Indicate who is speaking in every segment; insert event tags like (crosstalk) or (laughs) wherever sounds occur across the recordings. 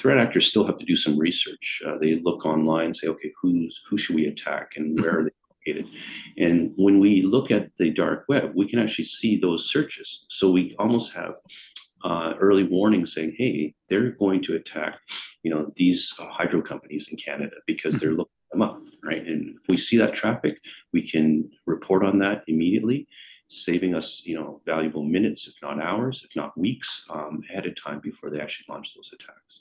Speaker 1: threat actors still have to do some research. Uh, they look online, say, okay, who's who should we attack, and where are they located? And when we look at the dark web, we can actually see those searches. So we almost have uh, early warning saying, hey, they're going to attack, you know, these uh, hydro companies in Canada because they're looking them up, right? And if we see that traffic, we can report on that immediately, saving us, you know, valuable minutes, if not hours, if not weeks, um, ahead of time before they actually launch those attacks.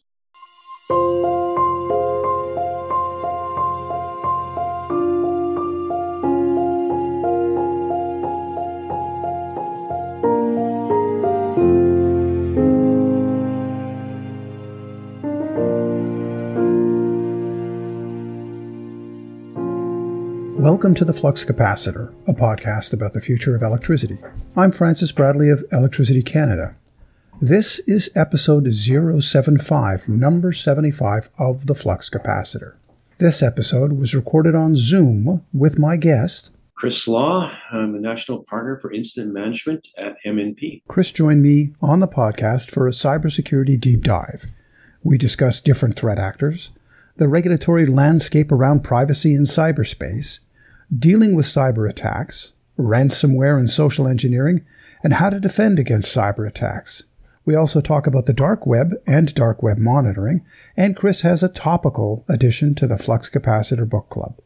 Speaker 2: Welcome to the Flux Capacitor, a podcast about the future of electricity. I'm Francis Bradley of Electricity Canada. This is episode 075, number 75 of the Flux Capacitor. This episode was recorded on Zoom with my guest,
Speaker 1: Chris Law. I'm a national partner for incident management at MNP.
Speaker 2: Chris joined me on the podcast for a cybersecurity deep dive. We discussed different threat actors, the regulatory landscape around privacy in cyberspace, dealing with cyber attacks, ransomware and social engineering, and how to defend against cyber attacks. We also talk about the dark web and dark web monitoring, and Chris has a topical addition to the Flux Capacitor Book Club.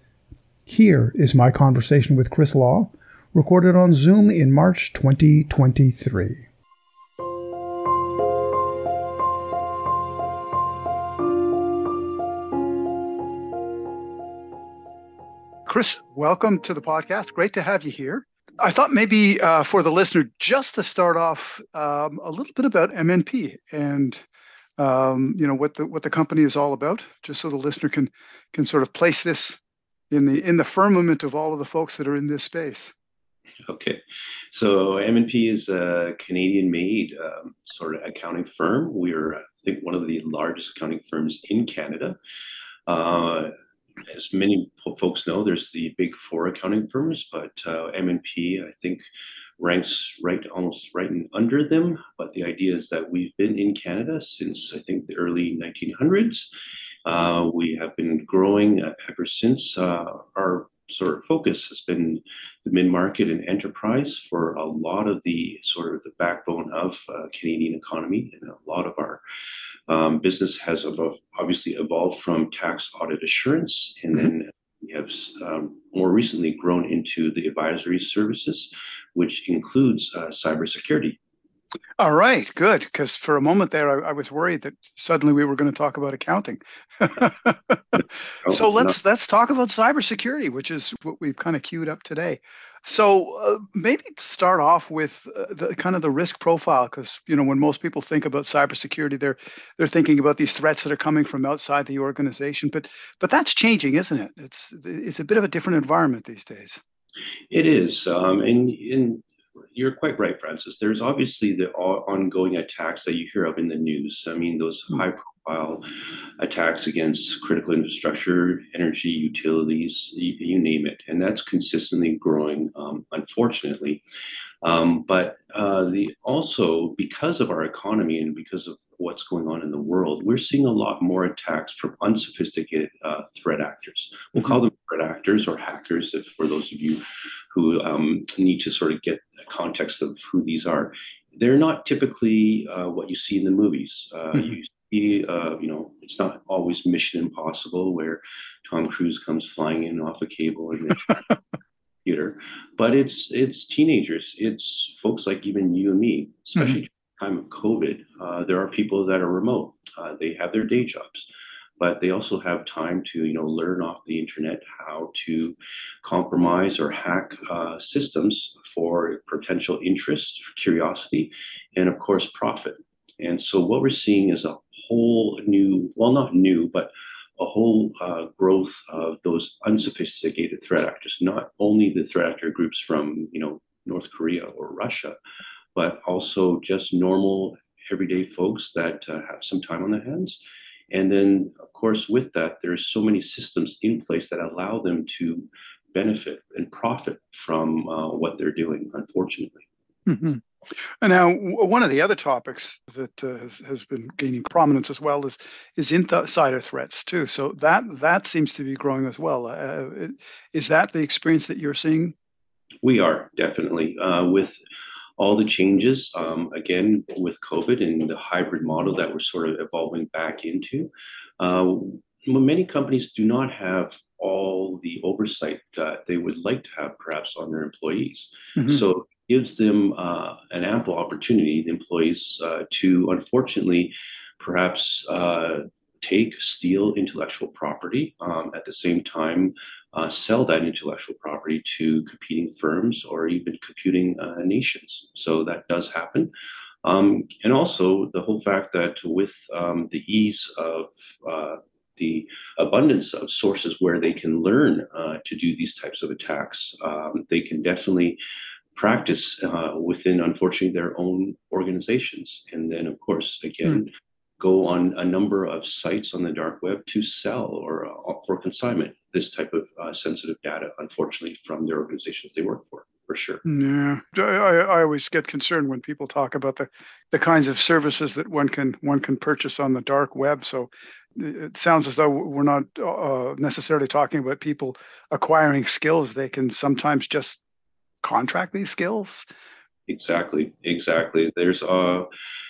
Speaker 2: Here is my conversation with Chris Law, recorded on Zoom in March 2023. Chris, welcome to the podcast. Great to have you here. I thought maybe uh, for the listener, just to start off, um, a little bit about MNP and um, you know what the what the company is all about, just so the listener can can sort of place this in the in the firmament of all of the folks that are in this space.
Speaker 1: Okay, so MNP is a Canadian-made um, sort of accounting firm. We're, I think, one of the largest accounting firms in Canada. Uh, as many folks know, there's the big four accounting firms, but uh, MNP, I think, ranks right almost right under them. But the idea is that we've been in Canada since I think the early 1900s. Uh, we have been growing ever since. Uh, our sort of focus has been the mid-market and enterprise for a lot of the sort of the backbone of uh, Canadian economy and a lot of our um, business has obviously evolved from tax audit assurance, and mm-hmm. then we have um, more recently grown into the advisory services, which includes uh, cybersecurity.
Speaker 2: All right, good. Because for a moment there, I, I, was worried that suddenly we were going to talk about accounting. (laughs) so let's let's talk about cybersecurity, which is what we've kind of queued up today. So uh, maybe start off with uh, the kind of the risk profile, because you know when most people think about cybersecurity, they're they're thinking about these threats that are coming from outside the organization. But but that's changing, isn't it? It's it's a bit of a different environment these days.
Speaker 1: It is, um, and, and you're quite right, Francis. There's obviously the ongoing attacks that you hear of in the news. I mean, those mm-hmm. high profile attacks against critical infrastructure, energy, utilities, you, you name it. And that's consistently growing, um, unfortunately. Um, but uh, the also because of our economy and because of what's going on in the world, we're seeing a lot more attacks from unsophisticated uh, threat actors. We'll call mm-hmm. them threat actors or hackers, if for those of you who um, need to sort of get a context of who these are. They're not typically uh, what you see in the movies. Uh, mm-hmm. You uh, you know, it's not always Mission Impossible where Tom Cruise comes flying in off a cable and (laughs) computer, but it's it's teenagers, it's folks like even you and me, especially mm-hmm. time of COVID. Uh, there are people that are remote. Uh, they have their day jobs but they also have time to you know learn off the internet how to compromise or hack uh, systems for potential interest for curiosity and of course profit and so what we're seeing is a whole new well not new but a whole uh, growth of those unsophisticated threat actors not only the threat actor groups from you know north korea or russia but also just normal everyday folks that uh, have some time on their hands and then, of course, with that, there's so many systems in place that allow them to benefit and profit from uh, what they're doing, unfortunately.
Speaker 2: Mm-hmm. And now, one of the other topics that uh, has, has been gaining prominence as well is is insider threats too. So that that seems to be growing as well. Uh, is that the experience that you're seeing?
Speaker 1: We are definitely uh, with all the changes um, again with COVID and the hybrid model that we're sort of evolving back into. Uh, many companies do not have all the oversight that they would like to have perhaps on their employees. Mm-hmm. So gives them uh, an ample opportunity, the employees, uh, to unfortunately perhaps uh, take, steal intellectual property, um, at the same time, uh, sell that intellectual property to competing firms or even competing uh, nations. So that does happen. Um, and also the whole fact that with um, the ease of uh, the abundance of sources where they can learn uh, to do these types of attacks, um, they can definitely practice uh, within, unfortunately, their own organizations. And then, of course, again, mm. go on a number of sites on the dark web to sell or uh, for consignment this type of uh, sensitive data, unfortunately, from their organizations they work for. For sure.
Speaker 2: Yeah, I, I always get concerned when people talk about the, the kinds of services that one can one can purchase on the dark web. So it sounds as though we're not uh, necessarily talking about people acquiring skills. They can sometimes just contract these skills?
Speaker 1: Exactly, exactly. There's uh,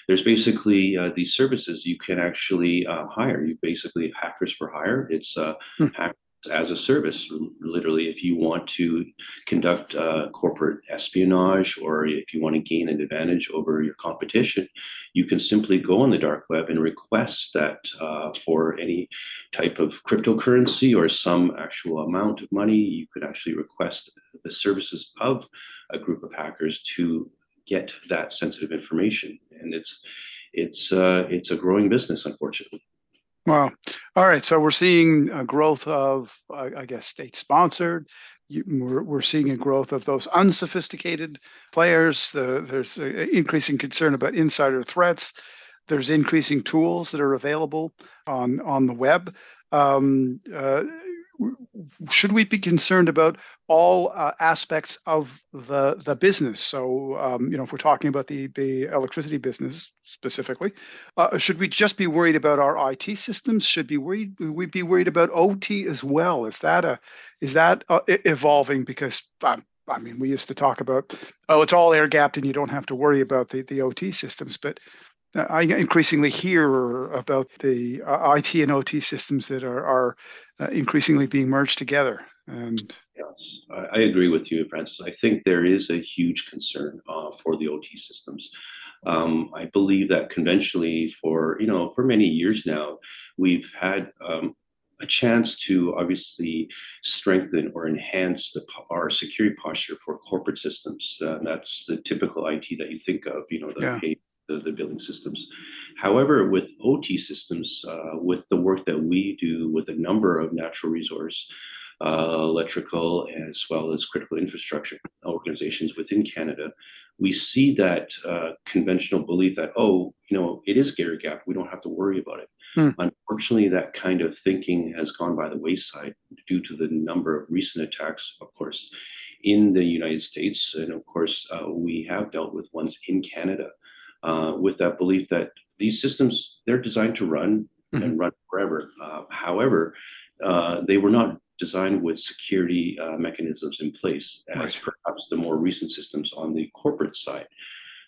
Speaker 1: there's basically uh, these services you can actually uh, hire. You basically hackers for hire. It's uh, hmm. hack as a service. Literally, if you want to conduct uh, corporate espionage or if you want to gain an advantage over your competition, you can simply go on the dark web and request that uh, for any type of cryptocurrency or some actual amount of money, you could actually request the services of a group of hackers to get that sensitive information. And it's it's uh, it's a growing business, unfortunately.
Speaker 2: Wow. All right. So we're seeing a growth of, I guess, state sponsored. We're, we're seeing a growth of those unsophisticated players. The, there's increasing concern about insider threats. There's increasing tools that are available on on the web. Um, uh, should we be concerned about all uh, aspects of the the business? So, um, you know, if we're talking about the the electricity business specifically, uh, should we just be worried about our IT systems? Should be worried we be worried about OT as well? Is that a is that uh, evolving? Because um, I mean, we used to talk about oh, it's all air gapped and you don't have to worry about the the OT systems, but I increasingly hear about the uh, IT and OT systems that are, are uh, increasingly being merged together. And
Speaker 1: yes, I, I, agree with you, Francis. I think there is a huge concern uh, for the OT systems. Um, I believe that conventionally, for you know, for many years now, we've had um, a chance to obviously strengthen or enhance the, our security posture for corporate systems. Uh, that's the typical IT that you think of, you know, the yeah the, the billing systems. However, with OT systems, uh, with the work that we do with a number of natural resource, uh, electrical, as well as critical infrastructure organizations within Canada, we see that uh, conventional belief that, oh, you know, it is air gap, we don't have to worry about it. Hmm. Unfortunately, that kind of thinking has gone by the wayside due to the number of recent attacks, of course, in the United States. And of course, uh, we have dealt with ones in Canada uh, with that belief that these systems they're designed to run mm-hmm. and run forever. Uh, however, uh, they were not designed with security uh, mechanisms in place as right. perhaps the more recent systems on the corporate side.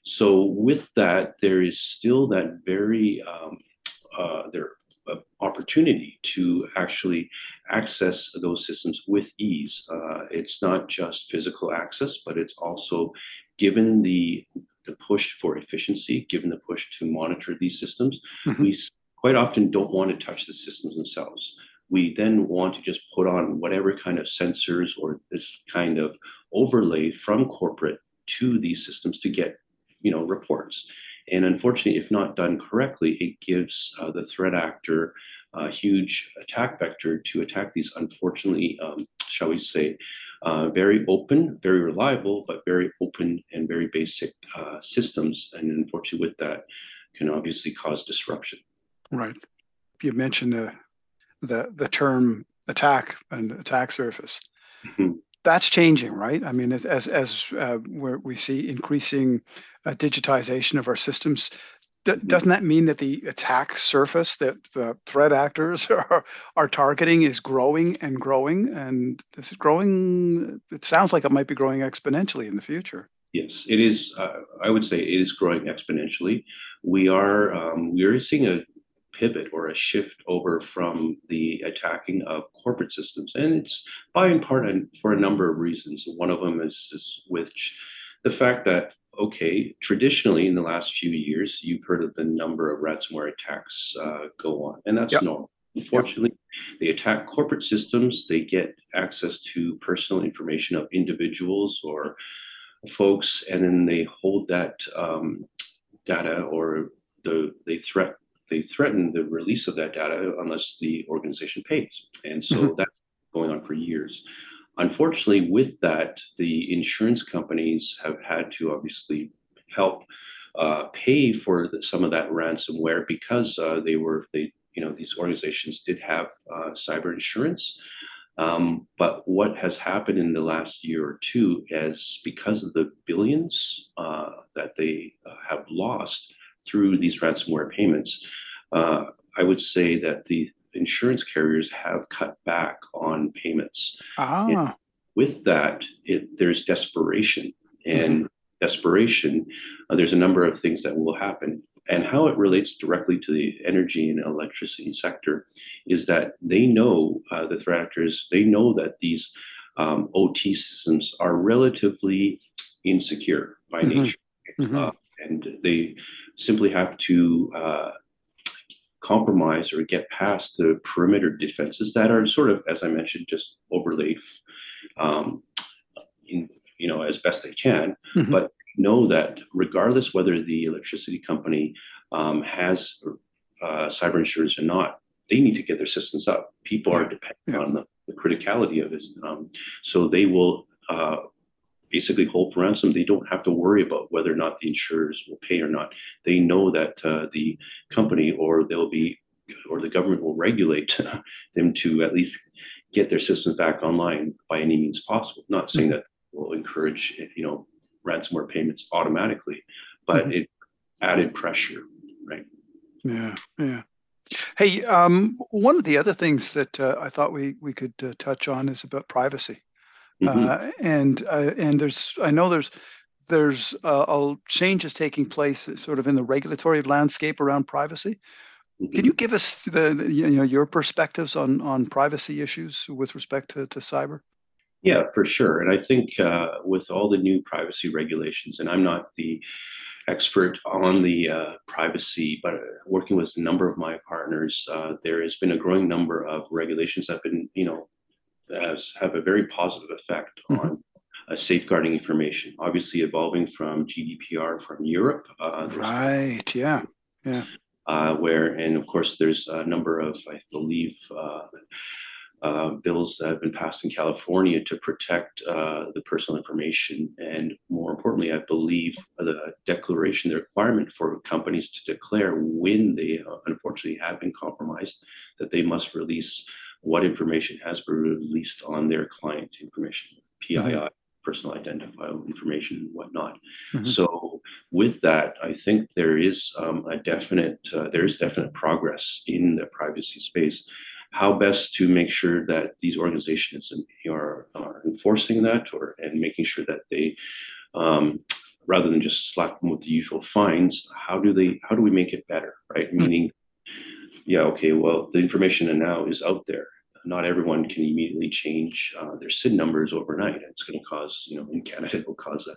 Speaker 1: So with that, there is still that very um, uh, there uh, opportunity to actually access those systems with ease. it's not just physical access, but it's also given the the push for efficiency, given the push to monitor these systems, mm-hmm. we quite often don't want to touch the systems themselves. We then want to just put on whatever kind of sensors or this kind of overlay from corporate to these systems to get, you know, reports. And unfortunately, if not done correctly, it gives uh, the threat actor a huge attack vector to attack these, unfortunately, um, shall we say, uh, very open, very reliable, but very open and very basic uh, systems. And unfortunately, with that, can obviously cause disruption.
Speaker 2: Right. You mentioned the the, the term attack and attack surface. Mm-hmm. that's changing, right? I mean, as as, as uh, where we see increasing uh, digitization of our systems, doesn't that mean that the attack surface that the threat actors (laughs) are are targeting is growing and growing, and this is growing? It sounds like it might be growing exponentially in the future.
Speaker 1: Yes, it is. Uh, I would say it is growing exponentially. We are um, we are seeing a pivot or a shift over from the attacking of corporate systems. And it's by and part for a number of reasons. One of them is, is with the fact that, okay, traditionally in the last few years, you've heard of the number of ransomware attacks uh, go on, and that's yep. normal. Unfortunately, yep. they attack corporate systems. They get access to personal information of individuals or folks, and then they hold that um, data or the they threat they threaten the release of that data unless the organization pays. And so mm-hmm. that's going on for years. Unfortunately, with that, the insurance companies have had to obviously help uh, pay for the, some of that ransomware because uh, they were they you know these organizations did have uh, cyber insurance. Um, but what has happened in the last year or two is because of the billions uh, that they uh, have lost, through these ransomware payments, uh, I would say that the insurance carriers have cut back on payments.
Speaker 2: Ah.
Speaker 1: with that, it, there's desperation. And mm-hmm. desperation, uh, there's a number of things that will happen. And how it relates directly to the energy and electricity sector is that they know, uh, the threat actors, they know that these um, OT systems are relatively insecure by mm-hmm. nature. Mm-hmm. Uh, and they simply have to uh, compromise or get past the perimeter defenses that are sort of, as I mentioned, just overlaid, um, in, you know, as best they can. Mm-hmm. But know that regardless whether the electricity company um, has uh, cyber insurance or not, they need to get their systems up. People yeah. are dependent yeah. on the, the, criticality of it. Um, so they will uh, basically hold for ransom. They don't have to worry about whether or not the insurers will pay or not. They know that uh, the company or they'll be or the government will regulate (laughs) them to at least get their systems back online by any means possible. Not saying that will encourage you know ransomware payments automatically, but mm-hmm. it added pressure, right?
Speaker 2: Yeah, yeah. Hey, um, one of the other things that uh, I thought we we could uh, touch on is about privacy. Mm-hmm. Uh, and uh, and there's I know there's there's uh, a changes taking place sort of in the regulatory landscape around privacy. Mm-hmm. Can you give us the, the, you know your perspectives on on privacy issues with respect to, to cyber?
Speaker 1: Yeah, for sure. And I think uh, with all the new privacy regulations, and I'm not the expert on the uh, privacy, but working with a number of my partners, uh, there has been a growing number of regulations that have been, you know, has have a very positive effect mm-hmm. on uh, safeguarding information. Obviously, evolving from GDPR from Europe.
Speaker 2: Uh, right. Yeah. Yeah.
Speaker 1: Uh, where and of course there's a number of I believe uh, uh, bills that have been passed in California to protect uh, the personal information, and more importantly, I believe the declaration, the requirement for companies to declare when they unfortunately have been compromised, that they must release what information has been released on their client information, PII, mm-hmm. personal identifiable information, and whatnot. Mm-hmm. So, with that, I think there is um, a definite uh, there is definite progress in the privacy space. How best to make sure that these organizations are, are enforcing that, or and making sure that they um, rather than just slap them with the usual fines, how do they how do we make it better, right? Mm-hmm. Meaning, yeah, okay, well, the information now is out there not everyone can immediately change uh, their SIN numbers overnight. It's going to cause, you know, in Canada, (laughs) it will cause a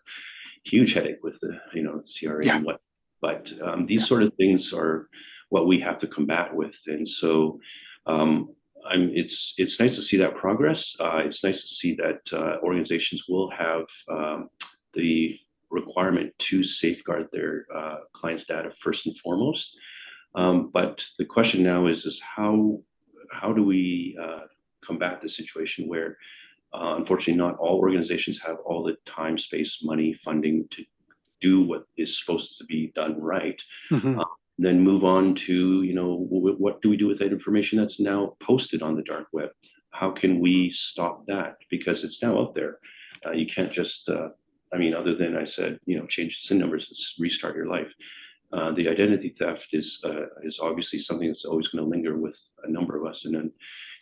Speaker 1: huge headache with the, you know, the CRA yeah. and what. But um, these yeah. sort of things are what we have to combat with, and so um, I'm. It's it's nice to see that progress. Uh, it's nice to see that uh, organizations will have um, the requirement to safeguard their uh, clients' data first and foremost. Um, but the question now is, is how how do we uh, combat the situation where, uh, unfortunately, not all organizations have all the time, space, money, funding to do what is supposed to be done right. Mm-hmm. Uh, then move on to, you know, w- what do we do with that information that's now posted on the dark web? how can we stop that? Because it's now out there. Uh, you can't just, uh, I mean, other than I said, you know, change the SIN numbers and restart your life. Uh, the identity theft is uh, is obviously something that's always going to linger with a number of us. And then,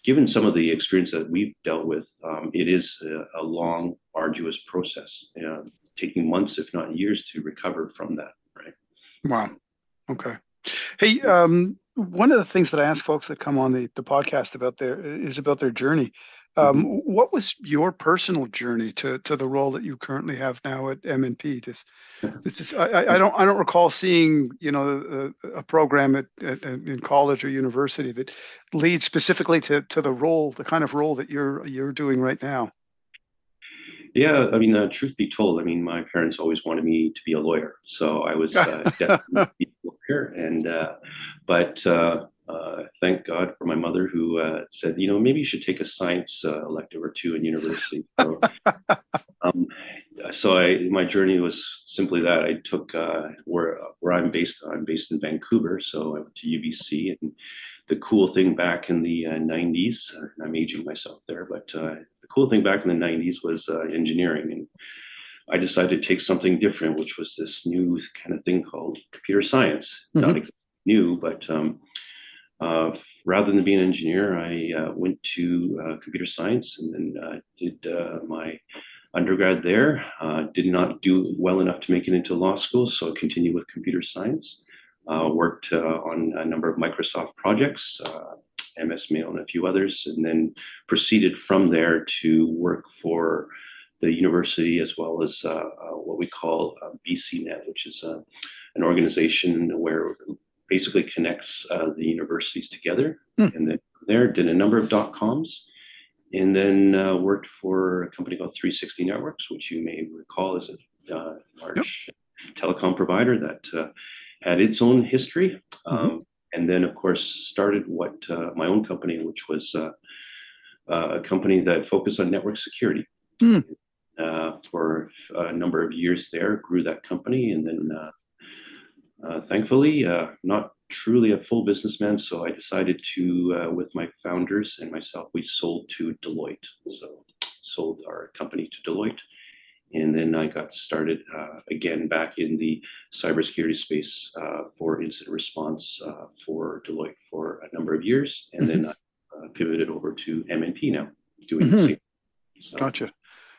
Speaker 1: given some of the experience that we've dealt with, um, it is a, a, long, arduous process, know, taking months, if not years, to recover from that. Right.
Speaker 2: Wow. Okay. Hey, um, one of the things that I ask folks that come on the, the podcast about their is about their journey. Um, mm-hmm. What was your personal journey to to the role that you currently have now at MNP? This, this is, I, I don't I don't recall seeing you know a, a program at, at, in college or university that leads specifically to to the role, the kind of role that you're you're doing right now.
Speaker 1: Yeah, I mean, uh, truth be told, I mean, my parents always wanted me to be a lawyer, so I was uh, definitely (laughs) a lawyer. And uh, but uh, uh, thank God for my mother who uh, said, you know, maybe you should take a science elective or two in university. So, (laughs) um, so I, my journey was simply that I took where where I'm based. I'm based in Vancouver, so I went to UBC and the cool thing back in the uh, 90s, I'm aging myself there, but uh, the cool thing back in the 90s was uh, engineering. And I decided to take something different, which was this new kind of thing called computer science. Mm-hmm. Not exactly new, but um, uh, rather than being an engineer, I uh, went to uh, computer science and then did my undergrad there. did not do well enough to make it into law school, so I continued with computer science uh, worked uh, on a number of Microsoft projects, uh, MS Mail and a few others, and then proceeded from there to work for the university as well as uh, uh, what we call BCNet, which is an organization where basically connects the universities together. Hmm. And then there did a number of dot coms and then uh, worked for a company called 360 Networks, which you may recall is a uh, large yep. telecom provider that uh, had its own history. Mm-hmm. Um, and then, of course, started what uh, my own company, which was uh, uh a company that focused on network security. Mm. for a number of years there, grew that company, and then uh, thankfully, not truly a full businessman, so I decided to, with my founders and myself, we sold to Deloitte. So sold our company to Deloitte and then I got started uh, again back in the cybersecurity space uh, for incident response uh, for Deloitte for a number of years, and mm-hmm. then I uh, pivoted over to MNP now, doing mm-hmm. the same.
Speaker 2: So gotcha.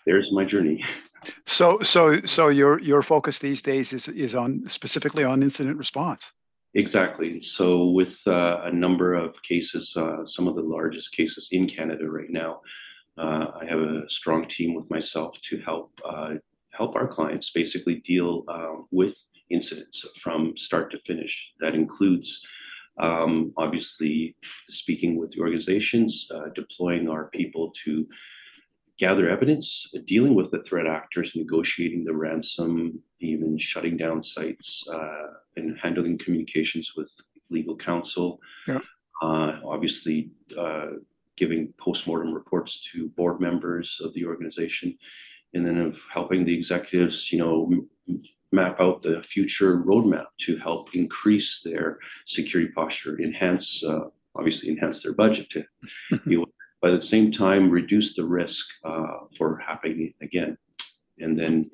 Speaker 1: There's my journey. (laughs)
Speaker 2: So, so, so your your focus these days is is on specifically on incident response.
Speaker 1: Exactly. So, with uh, a number of cases, uh, some of the largest cases in Canada right now, uh, I have a strong team with myself to help uh, help our clients basically deal uh, with incidents from start to finish. That includes um, obviously speaking with the organizations, uh, deploying our people to gather evidence, dealing with the threat actors, negotiating the ransom, even shutting down sites, uh, and handling communications with legal counsel. Yeah. Uh, obviously, giving postmortem reports to board members of the organization, and then of helping the executives, you know, map out the future roadmap to help increase their security posture, enhance, uh, obviously, enhance their budget to, (laughs) you know, but at the same time, reduce the risk uh, for happening again. And then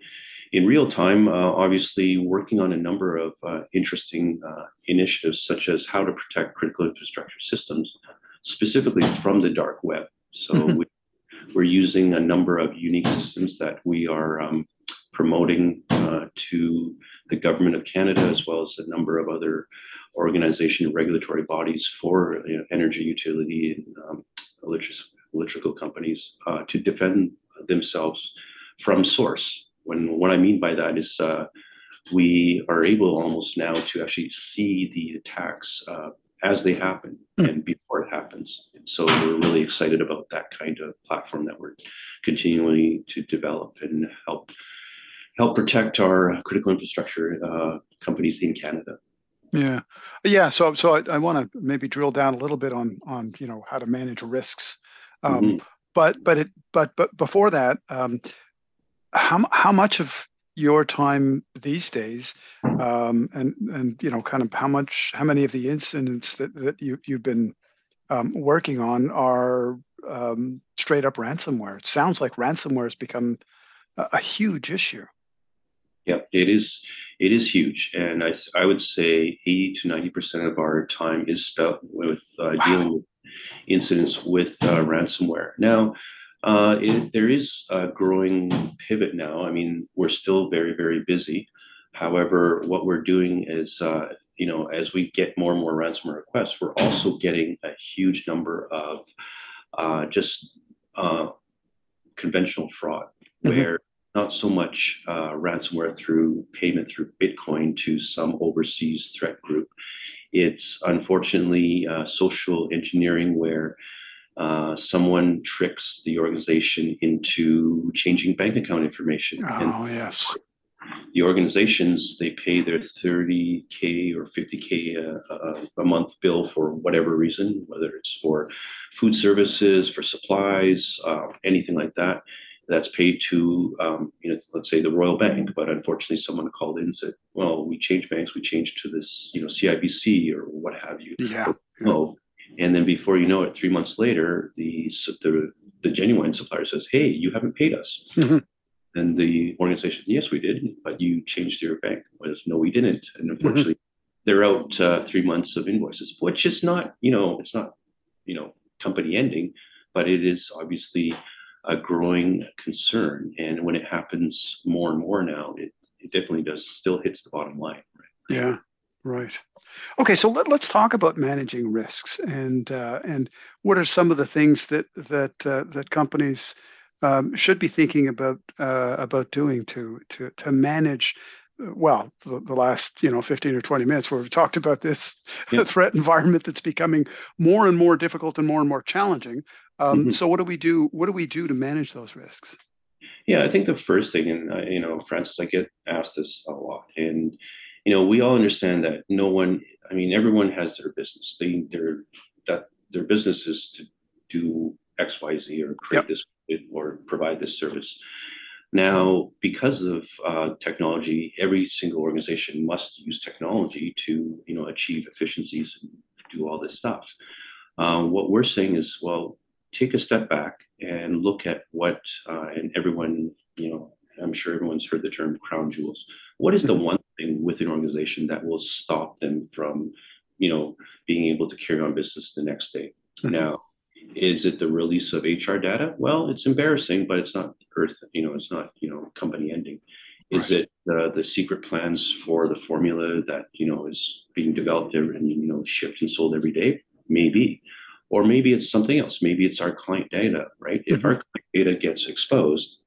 Speaker 1: in real time, uh, obviously working on a number of uh, interesting uh, initiatives, such as how to protect critical infrastructure systems specifically from the dark web. So mm-hmm. we, are using a number of unique systems that we are um, promoting uh, to the government of Canada, as well as a number of other organization and regulatory bodies for you know, energy utility and um, electric, electrical companies uh, to defend themselves from source. When what I mean by that is uh, we are able almost now to actually see the attacks uh, as they happen mm. and before it happens. And so we're really excited about that kind of platform that we're continuing to develop and help help protect our critical infrastructure uh, companies in Canada.
Speaker 2: Yeah, yeah. So, so I, I want to maybe drill down a little bit on on you know how to manage risks, um, mm-hmm. but but it but but before that, um, how how much of your time these days um, and and you know kind of how much how many of the incidents that, that you you've been um, working on are
Speaker 3: um, straight up ransomware. It sounds like ransomware has become a, a huge issue.
Speaker 1: Yeah, it is. It is huge, and I I would say eighty to ninety percent of our time is spent with uh, wow. dealing with incidents with uh, ransomware. Now, uh, it, there is a growing pivot now. I mean, we're still very very busy. However, what we're doing is, uh, you know, as we get more and more ransomware requests, we're also getting a huge number of uh, just uh, conventional fraud, mm-hmm. where not so much uh, ransomware through payment through Bitcoin to some overseas threat group. It's unfortunately uh, social engineering where uh, someone tricks the organization into changing bank account information.
Speaker 3: Oh, and yes.
Speaker 1: The organizations, they pay their 30K or 50K a, uh, a, month bill for whatever reason, whether it's for food services, for supplies, uh, anything like that that's paid to, um, you know, let's say the Royal Bank, but unfortunately someone called in and said, well, we changed banks, we changed to this, you know, CIBC or what have you.
Speaker 3: Yeah.
Speaker 1: Oh, and then before you know it, three months later, the the, the genuine supplier says, hey, you haven't paid us. Mm-hmm. And the organization, yes, we did, but you changed your bank. Was no, we didn't. And mm-hmm. unfortunately, mm-hmm. they're out uh, three months of invoices, which is not, you know, it's not, you know, company ending, but it is obviously a growing concern. And when it happens more and more now, it, it definitely does still hits the bottom line. Right?
Speaker 3: Yeah, right. Okay, so let, us talk about managing risks and uh, and what are some of the things that that uh, that companies um, should be thinking about uh, about doing to to to manage well the, the, last you know 15 or 20 minutes where we've talked about this yeah. (laughs) threat environment that's becoming more and more difficult and more and more challenging um, mm-hmm. so what do we do what do we do to manage those risks
Speaker 1: yeah i think the first thing and uh, you know francis i get asked this a lot and you know we all understand that no one i mean everyone has their business they their that their business is to do xyz or create yep. this or provide this service now, because of uh, technology, every single organization must use technology to, you know, achieve efficiencies and do all this stuff. Um, what we're saying is, well, take a step back and look at what, uh, and everyone, you know, I'm sure everyone's heard the term crown jewels. What is the mm-hmm. one thing with an organization that will stop them from, you know, being able to carry on business the next day? Mm-hmm. Now, is it the release of HR data? Well, it's embarrassing, but it's not earth, you know, it's not, you know, company ending. Is right. it uh, the secret plans for the formula that, you know, is being developed and, you know, shipped and sold every day? Maybe. Or maybe it's something else. Maybe it's our client data, right? Mm-hmm. If our client data gets exposed,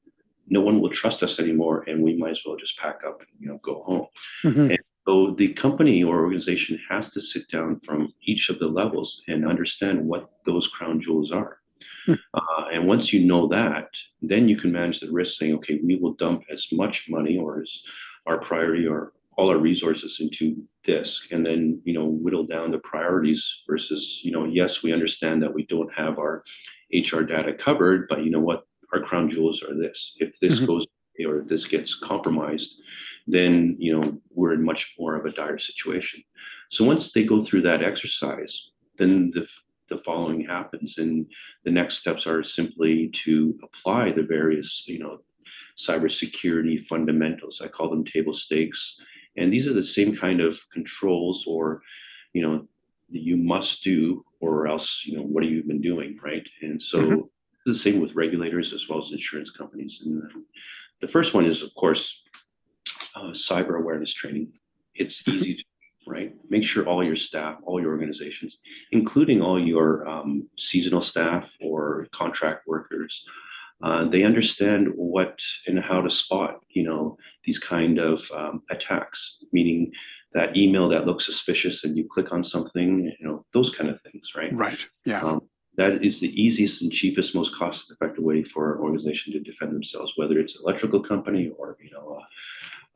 Speaker 1: no one will trust us anymore and we might as well just pack up and, you know, go home. Mm-hmm. And so the company or organization has to sit down from each of the levels and understand what those crown jewels are. Hmm. Uh, and once you know that, then you can manage the risk saying, okay, we will dump as much money or as our priority or all our resources into this and then you know whittle down the priorities versus you know yes we understand that we don't have our hr data covered but you know what our crown jewels are this if this mm-hmm. goes or if this gets compromised then you know we're in much more of a dire situation. So once they go through that exercise, then the the following happens, and the next steps are simply to apply the various you know cybersecurity fundamentals. I call them table stakes, and these are the same kind of controls or you know you must do or else you know what have you been doing right and so mm-hmm. the same with regulators as well as insurance companies and the first one is of course uh, cyber awareness training. It's mm-hmm. easy to right? Make sure all your staff, all your organizations, including all your um, seasonal staff or contract workers, uh, they understand what and how to spot, you know, these kind of um, attacks. Meaning that email that looks suspicious and you click on something, you know, those kind of things, right?
Speaker 3: Right. Yeah. Um,
Speaker 1: that is the easiest and cheapest, most cost-effective way for an organization to defend themselves, whether it's an electrical company or you know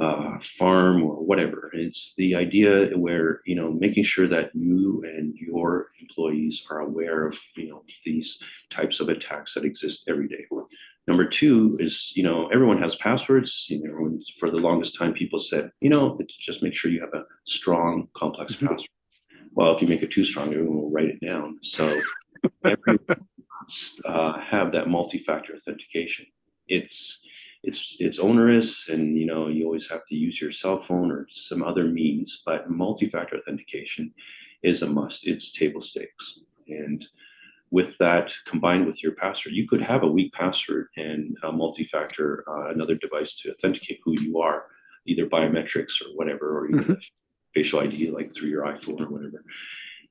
Speaker 1: uh, farm or whatever. It's the idea where you know making sure that you and your employees are aware of you know these types of attacks that exist every day. Number two is you know everyone has passwords. You know, for the longest time people said you know just make sure you have a strong, complex mm-hmm. password. Well, if you make it too strong, everyone will write it down. So every (laughs) uh, have that multi-factor authentication. It's it's it's onerous and you know you always have to use your cell phone or some other means but multi-factor authentication is a must it's table stakes and with that combined with your password you could have a weak password and a multi-factor uh, another device to authenticate who you are either biometrics or whatever or even mm-hmm. facial id like through your iphone or whatever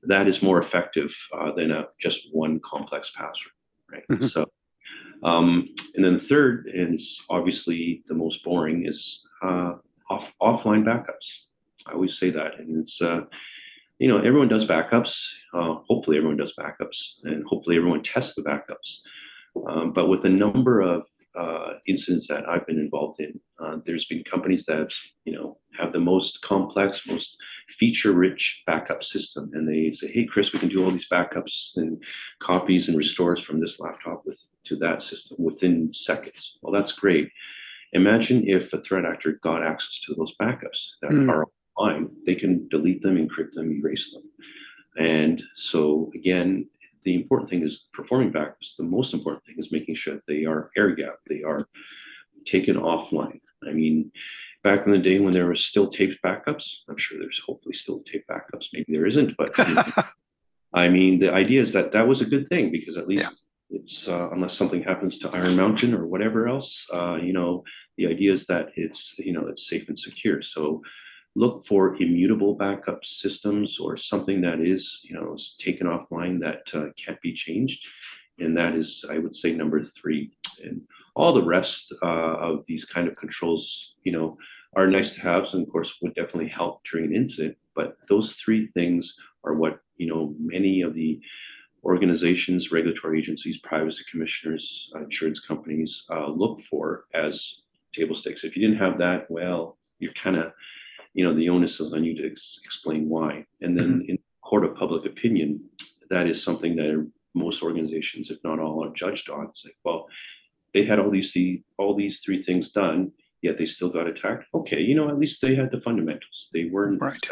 Speaker 1: that is more effective uh, than a, just one complex password right mm-hmm. so um, and then the third is obviously the most boring is uh, off, offline backups. I always say that, and it's uh, you know everyone does backups. Uh, hopefully, everyone does backups, and hopefully, everyone tests the backups. Um, but with a number of uh, incidents that I've been involved in, uh, there's been companies that you know have the most complex, most feature-rich backup system, and they say, "Hey, Chris, we can do all these backups and copies and restores from this laptop with to that system within seconds." Well, that's great. Imagine if a threat actor got access to those backups that mm. are online; they can delete them, encrypt them, erase them. And so again, the important thing is performing backups. The most important thing is making sure that they are air gap, they are taken offline. I mean, back in the day when there was still taped backups, I'm sure there's hopefully still taped backups. Maybe there isn't, but (laughs) I mean, the idea is that that was a good thing because at least yeah. it's uh, unless something happens to Iron Mountain or whatever else, uh, you know, the idea is that it's you know it's safe and secure. So look for immutable backup systems or something that is, you know, taken offline that uh, can't be changed. And that is, I would say, number three. And all the rest uh, of these kind of controls, you know, are nice to have, and of course would definitely help during an incident. But those three things are what you know many of the organizations, regulatory agencies, privacy commissioners, uh, insurance companies uh, look for as table stakes. If you didn't have that, well, you're kind of you know, the onus is on you to ex- explain why. And then mm-hmm. in court of public opinion, that is something that most organizations, if not all, are judged on. It's like, well, they had all these all these three things done, yet they still got attacked. Okay, you know, at least they had the fundamentals. They weren't right.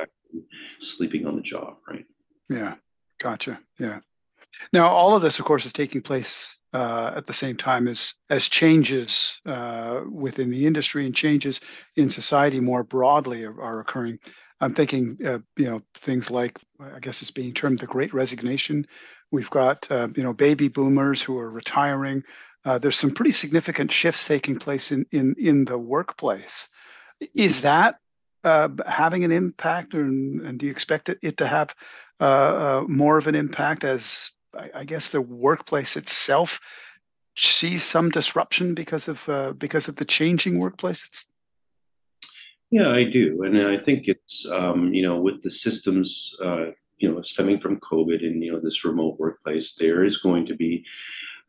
Speaker 1: sleeping on the job, right?
Speaker 3: Yeah, gotcha. Yeah. Now, all of this, of course, is taking place uh, at the same time as as changes uh, within the industry and changes in society more broadly are, are occurring. I'm thinking, uh, you know, things like I guess it's being termed the Great Resignation. We've got uh, you know baby boomers who are retiring. Uh, there's some pretty significant shifts taking place in in in the workplace. Is that uh, having an impact, or, and do you expect it, it to have more of an impact as I, I guess the workplace itself sees some disruption because of uh, because of the changing workplace. It's...
Speaker 1: Yeah, I do, and I think it's um, you know with the systems uh, you know stemming from COVID and you know this remote workplace, there is going to be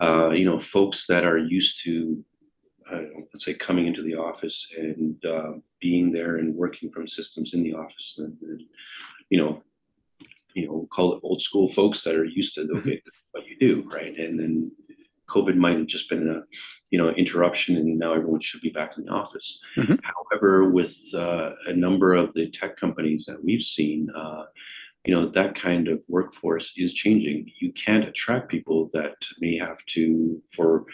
Speaker 1: uh, you know folks that are used to uh, let's say coming into the office and uh, being there and working from systems in the office and, and you know you know, call it old school folks that are used to, okay, mm-hmm. what you do, right? And then COVID might have just been a, you know, interruption, and now everyone should be back in the office. Mm-hmm. However, with uh, a number of the tech companies that we've seen, uh, you know, that kind of workforce is changing. You can't attract people that may have to, for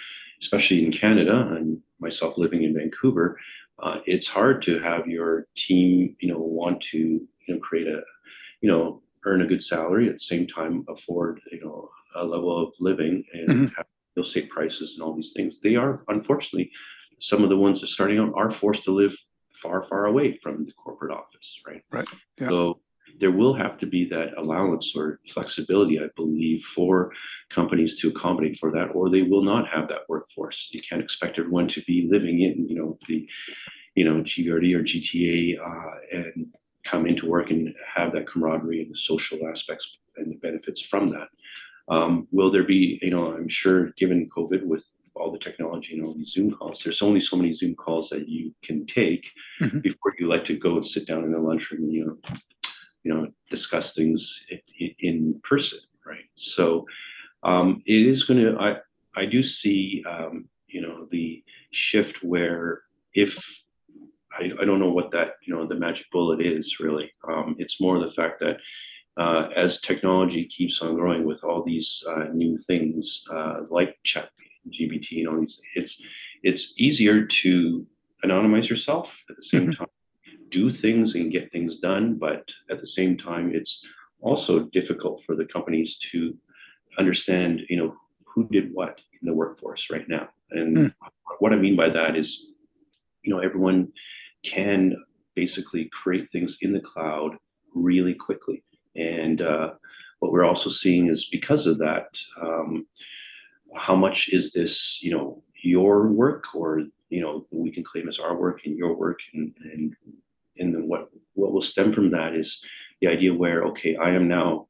Speaker 1: especially in Canada and myself living in Vancouver, uh, it's hard to have your team, you know, want to, you know, create a, you know, earn a good salary at the same time afford you know a level of living and mm-hmm. have real estate prices and all these things they are unfortunately some of the ones that are starting out are forced to live far far away from the corporate office right
Speaker 3: right yeah.
Speaker 1: so there will have to be that allowance or flexibility i believe for companies to accommodate for that or they will not have that workforce you can't expect everyone to be living in you know the you know GVRD or GTA uh, and come into work and have that camaraderie and the social aspects and the benefits from that. Um, will there be, you know, I'm sure given COVID with all the technology and all these Zoom calls, there's only so many Zoom calls that you can take mm-hmm. before you like to go and sit down in the lunchroom and, you know, you know, discuss things in, in person, right? So um, it is going to, I, I do see, um, you know, the shift where if I, I don't know what that you know the magic bullet is really. Um, it's more the fact that uh, as technology keeps on growing with all these uh, new things uh, like chat GBT, you know, it's it's, it's easier to anonymize yourself at the same mm-hmm. time, do things and get things done, but at the same time, it's also difficult for the companies to understand, you know, who did what in the workforce right now. And mm. what I mean by that is, you know, everyone can basically create things in the cloud really quickly. And uh, what we're also seeing is because of that, um, how much is this, you know, your work or, you know, we can claim as our work and your work and, and, and then what, what will stem from that is the idea where, okay, I am now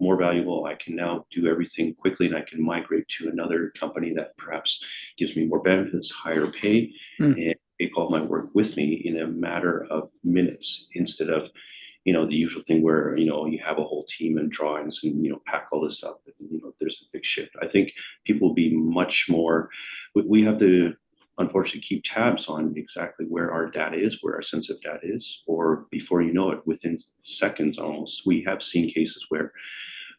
Speaker 1: more valuable. I can now do everything quickly and I can migrate to another company that perhaps gives me more benefits, higher pay, mm. and all my work with me in a matter of minutes instead of you know the usual thing where you know you have a whole team and drawings and you know pack all this up and you know there's a big shift. I think people will be much more we have to unfortunately keep tabs on exactly where our data is where our sensitive data is or before you know it within seconds almost we have seen cases where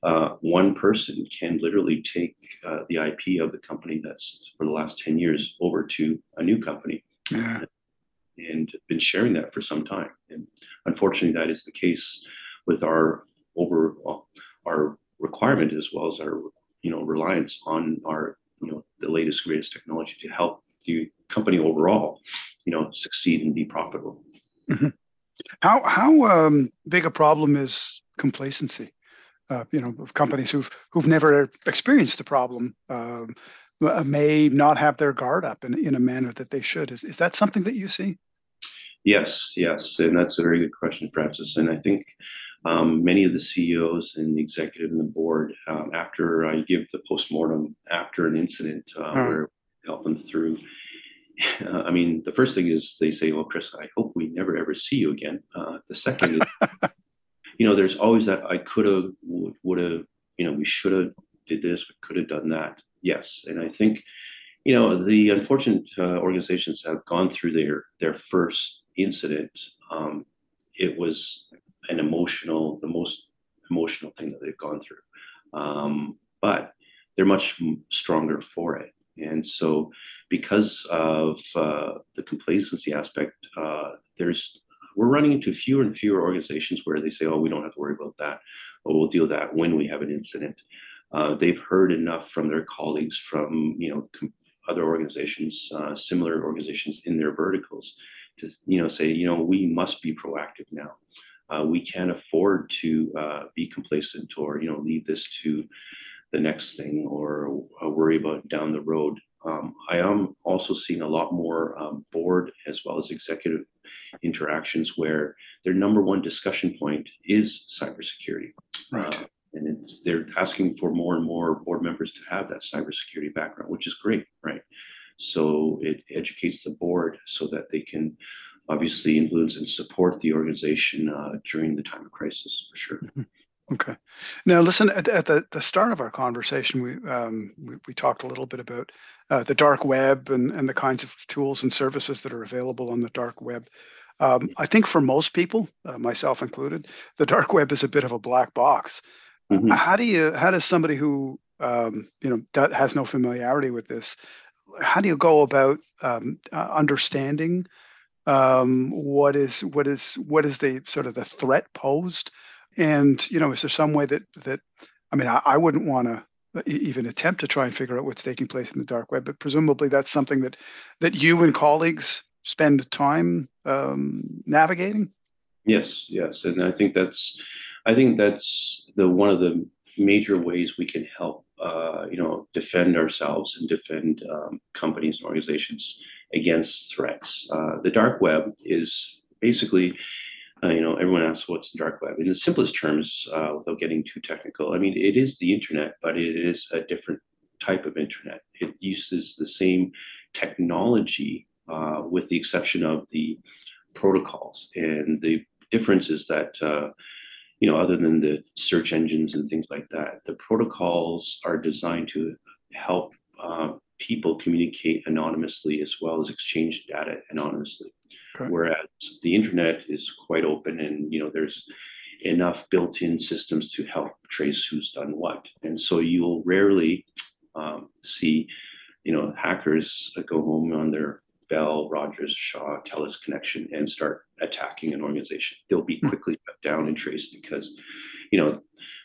Speaker 1: uh, one person can literally take uh, the ip of the company that's for the last 10 years over to a new company yeah and been sharing that for some time. And unfortunately, that is the case with our over our requirement as well as our you know reliance on our you know the latest greatest technology to help the company overall you know succeed and be profitable.
Speaker 2: Mm-hmm. How how um, big a problem is complacency? Uh, you know, of companies who've who've never experienced the problem um, may not have their guard up in, in a manner that they should. Is is that something that you see?
Speaker 1: Yes, yes, and that's a very good question, Francis. And I think um, many of the CEOs and the executive and the board, um, after I give the postmortem after an incident uh, where help them through. Uh, (laughs) I mean, the first thing is they say, "Well, Chris, I hope we never ever see you again." Uh, the second is, (laughs) you know, there's always that I could have, would have, you know, we should have did this, we could have done that. Yes, and I think you know the unfortunate uh, organizations have gone through their their first incident, um, it was an emotional, the most emotional thing that they've gone through. Um, but they're much stronger for it. And so, because of uh, the complacency aspect, uh, there's we're running into fewer and fewer organizations where they say, "Oh, we don't have to worry about that. or we'll deal with that when we have an incident." Uh, they've heard enough from their colleagues from you know com- other organizations, uh, similar organizations in their verticals, to you know say you know we must be proactive now. Uh, we can't afford to uh, be complacent or you know leave this to the next thing or uh, worry about down the road. Um, I am also seeing a lot more um, board as well as executive interactions where their number one discussion point is cybersecurity.
Speaker 2: Right.
Speaker 1: And they're asking for more and more board members to have that cybersecurity background, which is great, right? So it educates the board so that they can obviously influence and support the organization uh, during the time of crisis for sure. Mm-hmm.
Speaker 2: Okay. Now, listen. At, at, the, the start of our conversation, we um, we, we, talked a little bit about uh, the dark web and, and the kinds of tools and services that are available on the dark web. Um, I think for most people, uh, myself included, the dark web is a bit of a black box. Mm-hmm. How do you? How does somebody who um, you know that has no familiarity with this how do you go about um, uh, understanding um, what is what is what is the sort of the threat posed, and you know, is there some way that that I mean, I, I wouldn't want to even attempt to try and figure out what's taking place in the dark web, but presumably that's something that that you and colleagues spend time um, navigating.
Speaker 1: Yes, yes, and I think that's I think that's the one of the major ways we can help uh, you know, defend ourselves and defend um, companies and organizations against threats. Uh, the dark web is basically, uh, you know, everyone asks what's the dark web. In the simplest terms, uh, without getting too technical, I mean, it is the internet, but it is a different type of internet. It uses the same technology, uh, with the exception of the protocols. And the difference is that you know, other than the search engines and things like that, the protocols are designed to help uh, people communicate anonymously as well as exchange data anonymously. Okay. Whereas the internet is quite open and, you know, there's enough built-in systems to help trace who's done what. And so you'll rarely um, see you know, hackers go home on their Bell, Rogers, Shaw, TELUS connection and start attacking an organization. They'll be hmm. quickly shut down and traced because, you know,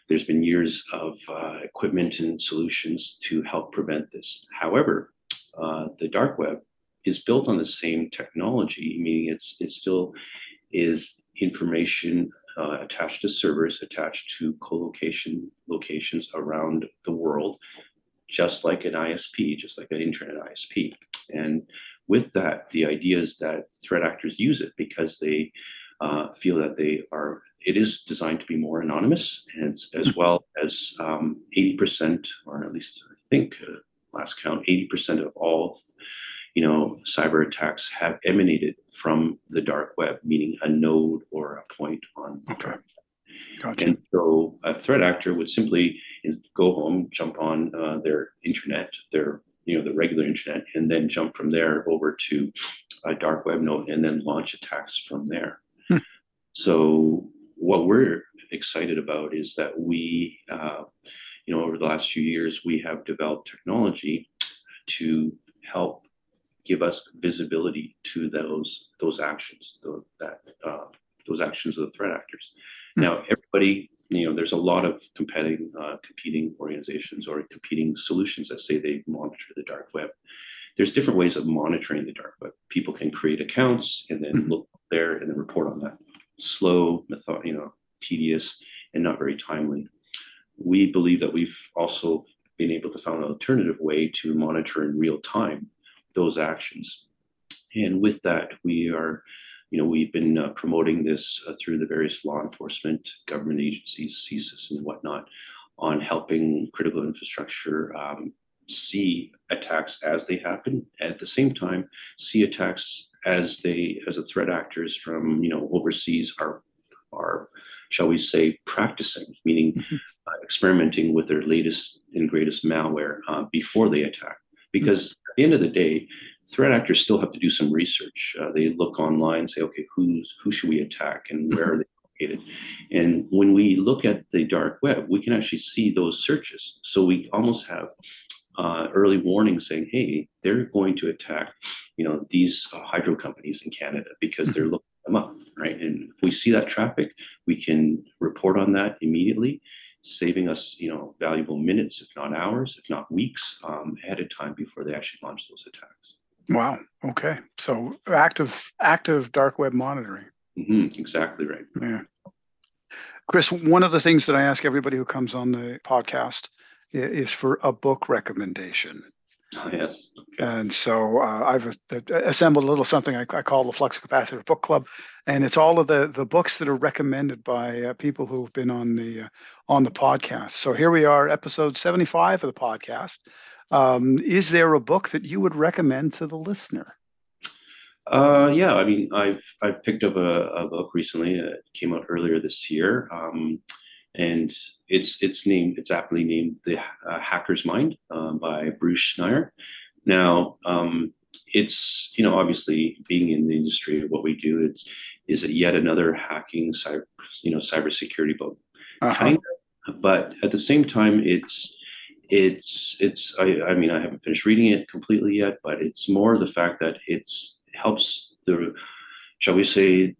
Speaker 1: there's been years of uh, equipment and solutions to help prevent this. However, uh, the dark web is built on the same technology, meaning it's it still is information uh, attached to servers, attached to co-location locations around the world, just like an ISP, just like an internet ISP. And with that, the idea is that threat actors use it because they uh, feel that they are, it is designed to be more anonymous and as hmm. well as um, 80%, or at least I think uh, last count, 80% of all, you know, cyber attacks have emanated from the dark web, meaning a node or a point on.
Speaker 3: Okay. Gotcha.
Speaker 1: And so a threat actor would simply go home, jump on uh, their internet, their you know the regular internet and then jump from there over to a dark web node and then launch attacks from there hmm. so what we're excited about is that we uh, you know over the last few years we have developed technology to help give us visibility to those those actions that uh, those actions of the threat actors hmm. now everybody you know, there's a lot of competing uh, competing organizations or competing solutions that say they monitor the dark web. There's different ways of monitoring the dark web. People can create accounts and then mm-hmm. look there and then report on that. Slow, method, you know, tedious, and not very timely. We believe that we've also been able to find an alternative way to monitor in real time those actions. And with that, we are you know, we've been uh, promoting this uh, through the various law enforcement, government agencies, CSIS and whatnot, on helping critical infrastructure um, see attacks as they happen, at the same time, see attacks as they, as the threat actors from, you know, overseas are, are, shall we say, practicing, meaning mm-hmm. uh, experimenting with their latest and greatest malware uh, before they attack. Because at the end of the day, threat actors still have to do some research. Uh, they look online, say, okay, who's who should we attack and where are they located? And when we look at the dark web, we can actually see those searches. So we almost have uh, early warning saying, hey, they're going to attack, you know, these uh, hydro companies in Canada because they're looking them up, right? And if we see that traffic, we can report on that immediately saving us, you know, valuable minutes, if not hours, if not weeks, um, ahead of time before they actually launch those attacks.
Speaker 3: Wow. Okay. So active active dark web monitoring.
Speaker 1: Mm-hmm. Exactly right.
Speaker 3: Yeah. Chris, one of the things that I ask everybody who comes on the podcast is for a book recommendation.
Speaker 1: Oh, yes.
Speaker 3: Okay. And so uh, I've assembled a little something I, I, call the Flux Capacitor Book Club, and it's all of the the books that are recommended by uh, people who've been on the uh, on the podcast. So here we are, episode seventy five of the podcast. Um, is there a book that you would recommend to the listener?
Speaker 1: Uh, yeah, I mean, I've I've picked up a, a book recently. It came out earlier this year, um, and it's it's named it's aptly named "The uh, Hacker's Mind" uh, by Bruce Schneier. Now, um, it's you know obviously being in the industry of what we do, it's is it yet another hacking cyber you know cybersecurity book, uh-huh. kind of, but at the same time, it's it's it's I, I mean I haven't finished reading it completely yet, but it's more the fact that it's helps the shall we say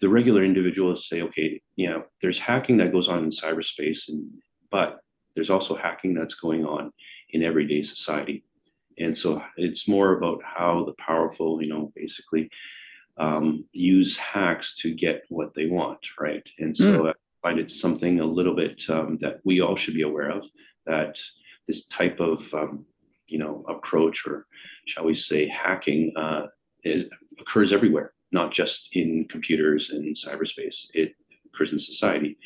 Speaker 1: the regular individual say, okay, you know, there's hacking that goes on in cyberspace, and but there's also hacking that's going on in everyday society, and so it's more about how the powerful, you know, basically um, use hacks to get what they want, right? And so mm. I find it's something a little bit um, that we all should be aware of that this type of um, you know approach or shall we say hacking uh, is, occurs everywhere not just in computers and cyberspace. It occurs in society.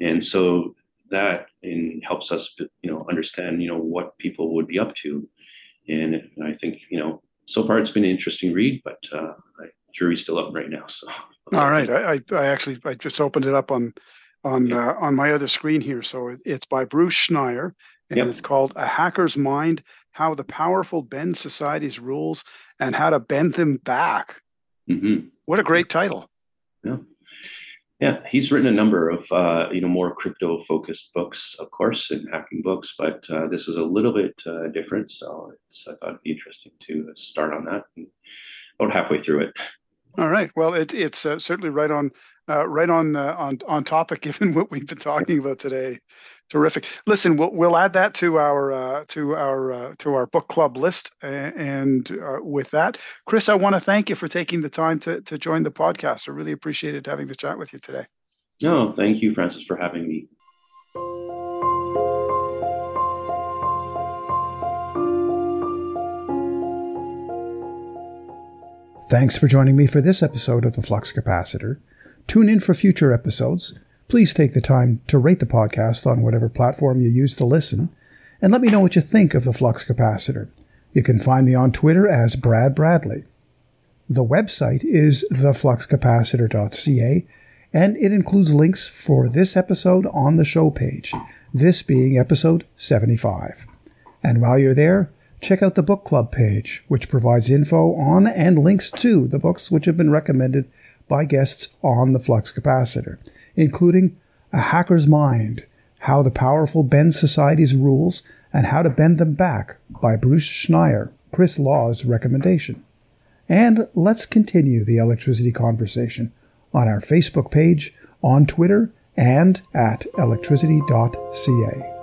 Speaker 1: And so that in helps us you know understand you know what people would be up to. And, i think you know so far it's been an interesting read but uh, jury's still up right now so.
Speaker 3: All right. I, I actually i just opened it up on on uh, on my other screen here so it's by bruce schneier and yep. it's called A Hacker's Mind How the Powerful Bend Society's Rules and How to Bend Them Back.
Speaker 1: Mm-hmm.
Speaker 3: What a great title.
Speaker 1: Yeah. Yeah, he's written a number of uh, you know more crypto focused books, of course, and hacking books, but uh, this is a little bit uh, different. So it's I thought it'd be interesting to start on that. And about halfway through it.
Speaker 3: All right. Well, it, it's uh, certainly right on uh, right on uh, on on topic (laughs) given what we've been talking about today. Terrific. Listen, we'll we'll add that to our uh, to our uh, to our book club list. And uh, with that, Chris, I want to thank you for taking the time to to join the podcast. I really appreciated having the chat with you today.
Speaker 1: No, thank you, Francis, for having me.
Speaker 2: Thanks for joining me for this episode of the Flux Capacitor. Tune in for future episodes Please take the time to rate the podcast on whatever platform you use to listen, and let me know what you think of the Flux Capacitor. You can find me on Twitter as Brad Bradley. The website is thefluxcapacitor.ca, and it includes links for this episode on the show page, this being episode 75. And while you're there, check out the book club page, which provides info on and links to the books which have been recommended by guests on the Flux Capacitor including A Hacker's Mind How the Powerful Bend Society's Rules and How to Bend Them Back by Bruce Schneier, Chris Law's recommendation. And let's continue the electricity conversation on our Facebook page, on Twitter, and at electricity.ca.